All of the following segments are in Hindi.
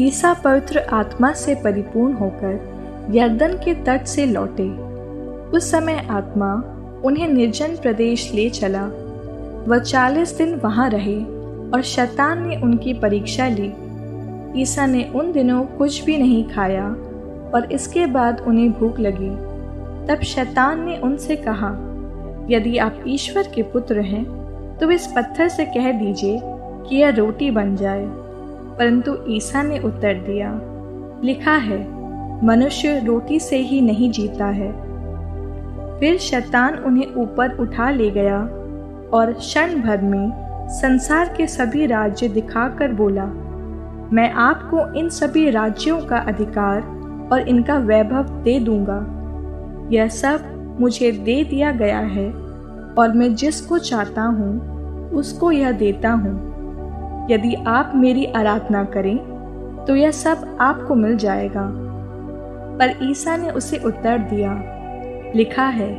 ईसा पवित्र आत्मा से परिपूर्ण होकर यर्दन के तट से लौटे। उस समय आत्मा उन्हें निर्जन प्रदेश ले चला। वह चालीस दिन वहाँ रहे और शैतान ने उनकी परीक्षा ली। ईसा ने उन दिनों कुछ भी नहीं खाया और इसके बाद उन्हें भूख लगी। तब शैतान ने उनसे कहा, यदि आप ईश्वर के पुत्र हैं तो इस पत्थर से कह दीजिए कि यह रोटी बन जाए। परंतु ईसा ने उत्तर दिया, लिखा है, मनुष्य रोटी से ही नहीं जीता है। फिर शैतान उन्हें ऊपर उठा ले गया और क्षण भर में संसार के सभी राज्य दिखाकर बोला, मैं आपको इन सभी राज्यों का अधिकार और इनका वैभव दे दूँगा। यह सब मुझे दे दिया गया है और मैं जिसको चाहता हूँ, उसको यह देता हूँ। यदि आप मेरी आराधना करें तो यह सब आपको मिल जाएगा। पर ईसा ने उसे उत्तर दिया, लिखा है,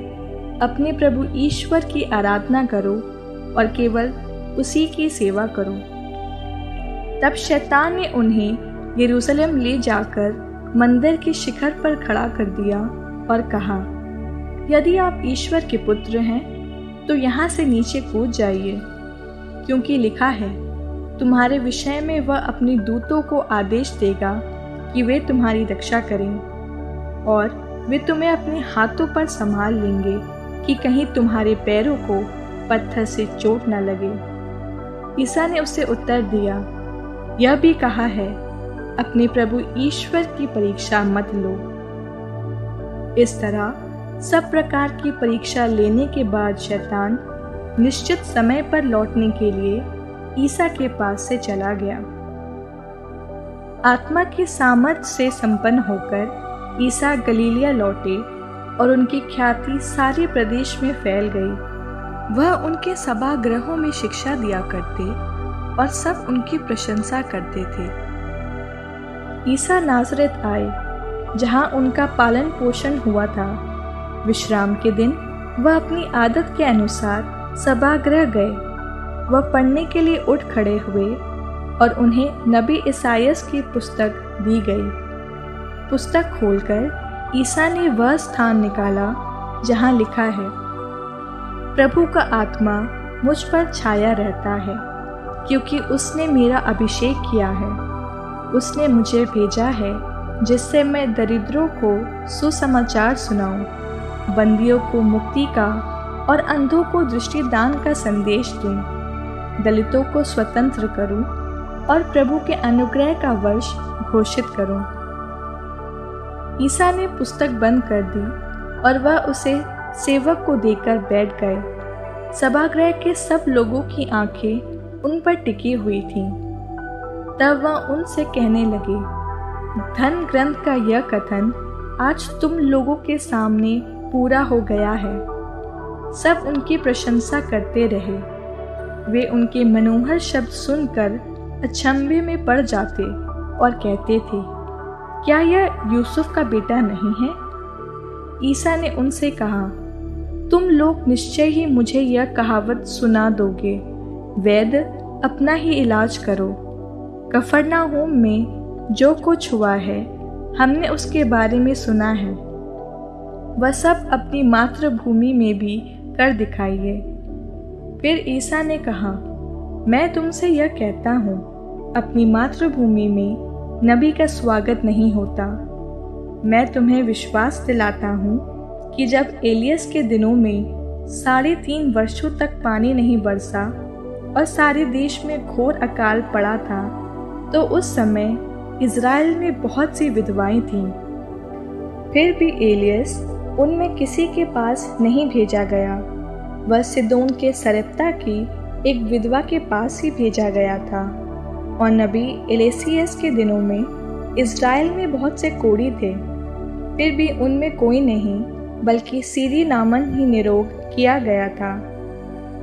अपने प्रभु ईश्वर की आराधना करो और केवल उसी की सेवा करो। तब शैतान ने उन्हें यरूशलेम ले जाकर मंदिर के शिखर पर खड़ा कर दिया और कहा, यदि आप ईश्वर के पुत्र हैं तो यहाँ से नीचे कूद जाइए, क्योंकि लिखा है तुम्हारे विषय में वह अपने दूतों को आदेश देगा कि वे तुम्हारी रक्षा करें, और वे तुम्हें अपने हाथों पर संभाल लेंगे कि कहीं तुम्हारे पैरों को पत्थर से चोट न लगे। ईसा ने उसे उत्तर दिया, यह भी कहा है, अपने प्रभु ईश्वर की परीक्षा मत लो। इस तरह सब प्रकार की परीक्षा लेने के बाद शैतान निश्चित समय पर लौटने के लिए ईसा के पास से चला गया। आत्मा की सामर्थ्य से संपन्न होकर ईसा गलीलिया लौटे और उनकी ख्याति सारे प्रदेश में फैल गई। वह उनके सभागृहों में शिक्षा दिया करते और सब उनकी प्रशंसा करते थे। ईसा नाजरत आए, जहाँ उनका पालन पोषण हुआ था। विश्राम के दिन वह अपनी आदत के अनुसार सभागृह गए। वह पढ़ने के लिए उठ खड़े हुए और उन्हें नबी ईसायस की पुस्तक दी गई। पुस्तक खोलकर ईसा ने वह स्थान निकाला जहाँ लिखा है प्रभु का आत्मा मुझ पर छाया रहता है क्योंकि उसने मेरा अभिषेक किया है। उसने मुझे भेजा है जिससे मैं दरिद्रों को सुसमाचार सुनाऊं, बंदियों को मुक्ति का और अंधों को दृष्टिदान का संदेश दूँ, दलितों को स्वतंत्र करूँ और प्रभु के अनुग्रह का वर्ष घोषित करूँ। ईसा ने पुस्तक बंद कर दी और वह उसे सेवक को देकर बैठ गए सभागृह के सब लोगों की आँखें उन पर टिकी हुई थीं। तब वह उनसे कहने लगे, धन ग्रंथ का यह कथन आज तुम लोगों के सामने पूरा हो गया है सब उनकी प्रशंसा करते रहे वे उनके मनोहर शब्द सुनकर अचंभे में पड़ जाते और कहते थे, क्या यह यूसुफ का बेटा नहीं है? ईसा ने उनसे कहा, तुम लोग निश्चय ही मुझे यह कहावत सुना दोगे। वैद, अपना ही इलाज करो। कफरना होम में जो कुछ हुआ है, हमने उसके बारे में सुना है। वह सब अपनी मातृभूमि में भी कर दिखाइए। फिर ईसा ने कहा, मैं तुमसे यह कहता हूँ, अपनी मातृभूमि में नबी का स्वागत नहीं होता। मैं तुम्हें विश्वास दिलाता हूँ कि जब एलियस के दिनों में साढ़े तीन वर्षों तक पानी नहीं बरसा और सारे देश में घोर अकाल पड़ा था तो उस समय इज़राइल में बहुत सी विधवाएँ थीं। फिर भी एलियस उनमें किसी के पास नहीं भेजा गया। वह सिदोन के सरप्ता की एक विधवा के पास ही भेजा गया था। और नबी एलेसियस के दिनों में इसराइल में बहुत से कोड़ी थे। फिर भी उनमें कोई नहीं, बल्कि सीरी नामन ही निरोग किया गया था।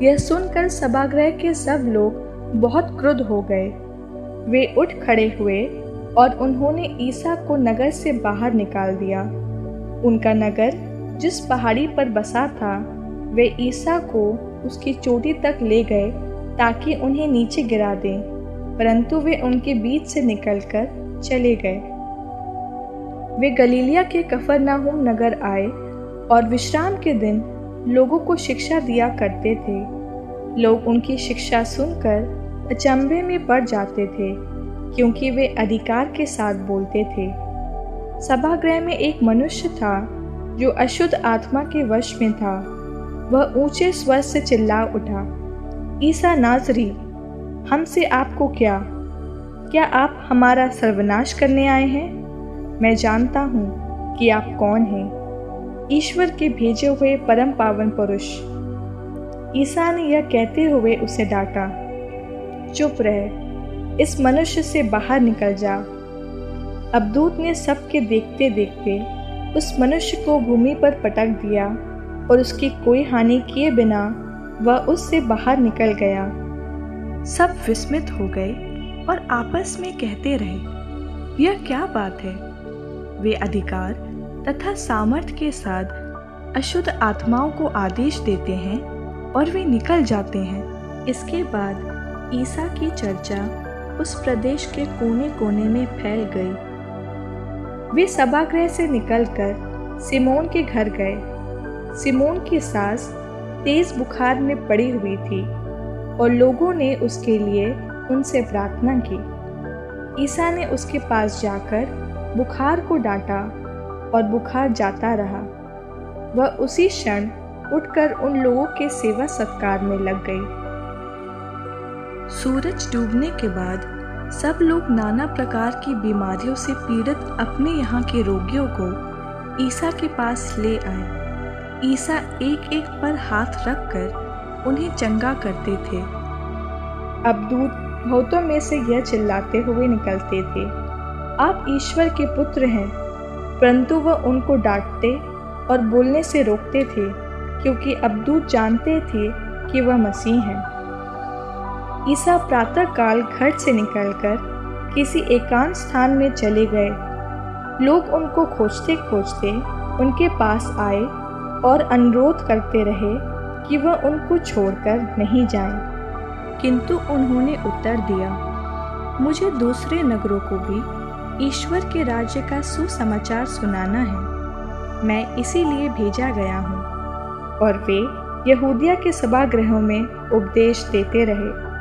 यह सुनकर सभागृह के सब लोग बहुत क्रुद्ध हो गए। वे उठ खड़े हुए और उन्होंने ईसा को नगर से बाहर निकाल दिया। उनका नगर जिस पहाड़ी पर बसा था वे ईसा को उसकी चोटी तक ले गए ताकि उन्हें नीचे गिरा दें, परंतु वे उनके बीच से निकलकर चले गए। वे गलीलिया के कफरनाहुम नगर आए और विश्राम के दिन लोगों को शिक्षा दिया करते थे। लोग उनकी शिक्षा सुनकर अचंभे में पड़ जाते थे, क्योंकि वे अधिकार के साथ बोलते थे। सभागृह में एक मनुष्य था, जो अशुद्ध आत्मा के वश में था। वह ऊँचे स्वर से चिल्ला उठा, ईसा नाजरी, हमसे आपको क्या? क्या आप हमारा सर्वनाश करने आए हैं? मैं जानता हूँ कि आप कौन हैं। ईश्वर के भेजे हुए परम पावन पुरुष। ईसा ने यह कहते हुए उसे डांटा, चुप रह, इस मनुष्य से बाहर निकल जा। अबदूत ने सबके देखते देखते उस मनुष्य को भूमि पर पटक दिया। और उसकी कोई हानि किए बिना वह उससे बाहर निकल गया। सब विस्मित हो गए और आपस में कहते रहे, यह क्या बात है? वे अधिकार तथा सामर्थ्य के साथ अशुद्ध आत्माओं को आदेश देते हैं और वे निकल जाते हैं। इसके बाद ईसा की चर्चा उस प्रदेश के कोने कोने में फैल गई। वे सभागृह से निकलकर सिमोन के घर गए। सिमोन की सास तेज बुखार में पड़ी हुई थी और लोगों ने उसके लिए उनसे प्रार्थना की। ईसा ने उसके पास जाकर बुखार को डांटा और बुखार जाता रहा। वह उसी क्षण उठकर उन लोगों के सेवा सत्कार में लग गई। सूरज डूबने के बाद सब लोग नाना प्रकार की बीमारियों से पीड़ित अपने यहाँ के रोगियों को ईसा के पास ले आए। ईसा एक एक पर हाथ रखकर उन्हें चंगा करते थे। अब दूत बहुतों में से यह चिल्लाते हुए निकलते थे। आप ईश्वर के पुत्र हैं, परंतु वह उनको डांटते और बोलने से रोकते थे, क्योंकि अबदूत जानते थे कि वह मसीह हैं। ईसा प्रातःकाल घर से निकलकर किसी एकांत स्थान में चले गए। लोग उनको खोजते खोजते उनके पास आए और अनुरोध करते रहे कि वह उनको छोड़कर नहीं जाएँ। किंतु उन्होंने उत्तर दिया, मुझे दूसरे नगरों को भी ईश्वर के राज्य का सुसमाचार सुनाना है। मैं इसीलिए भेजा गया हूँ। और वे यहूदिया के सभागृहों में उपदेश देते रहे।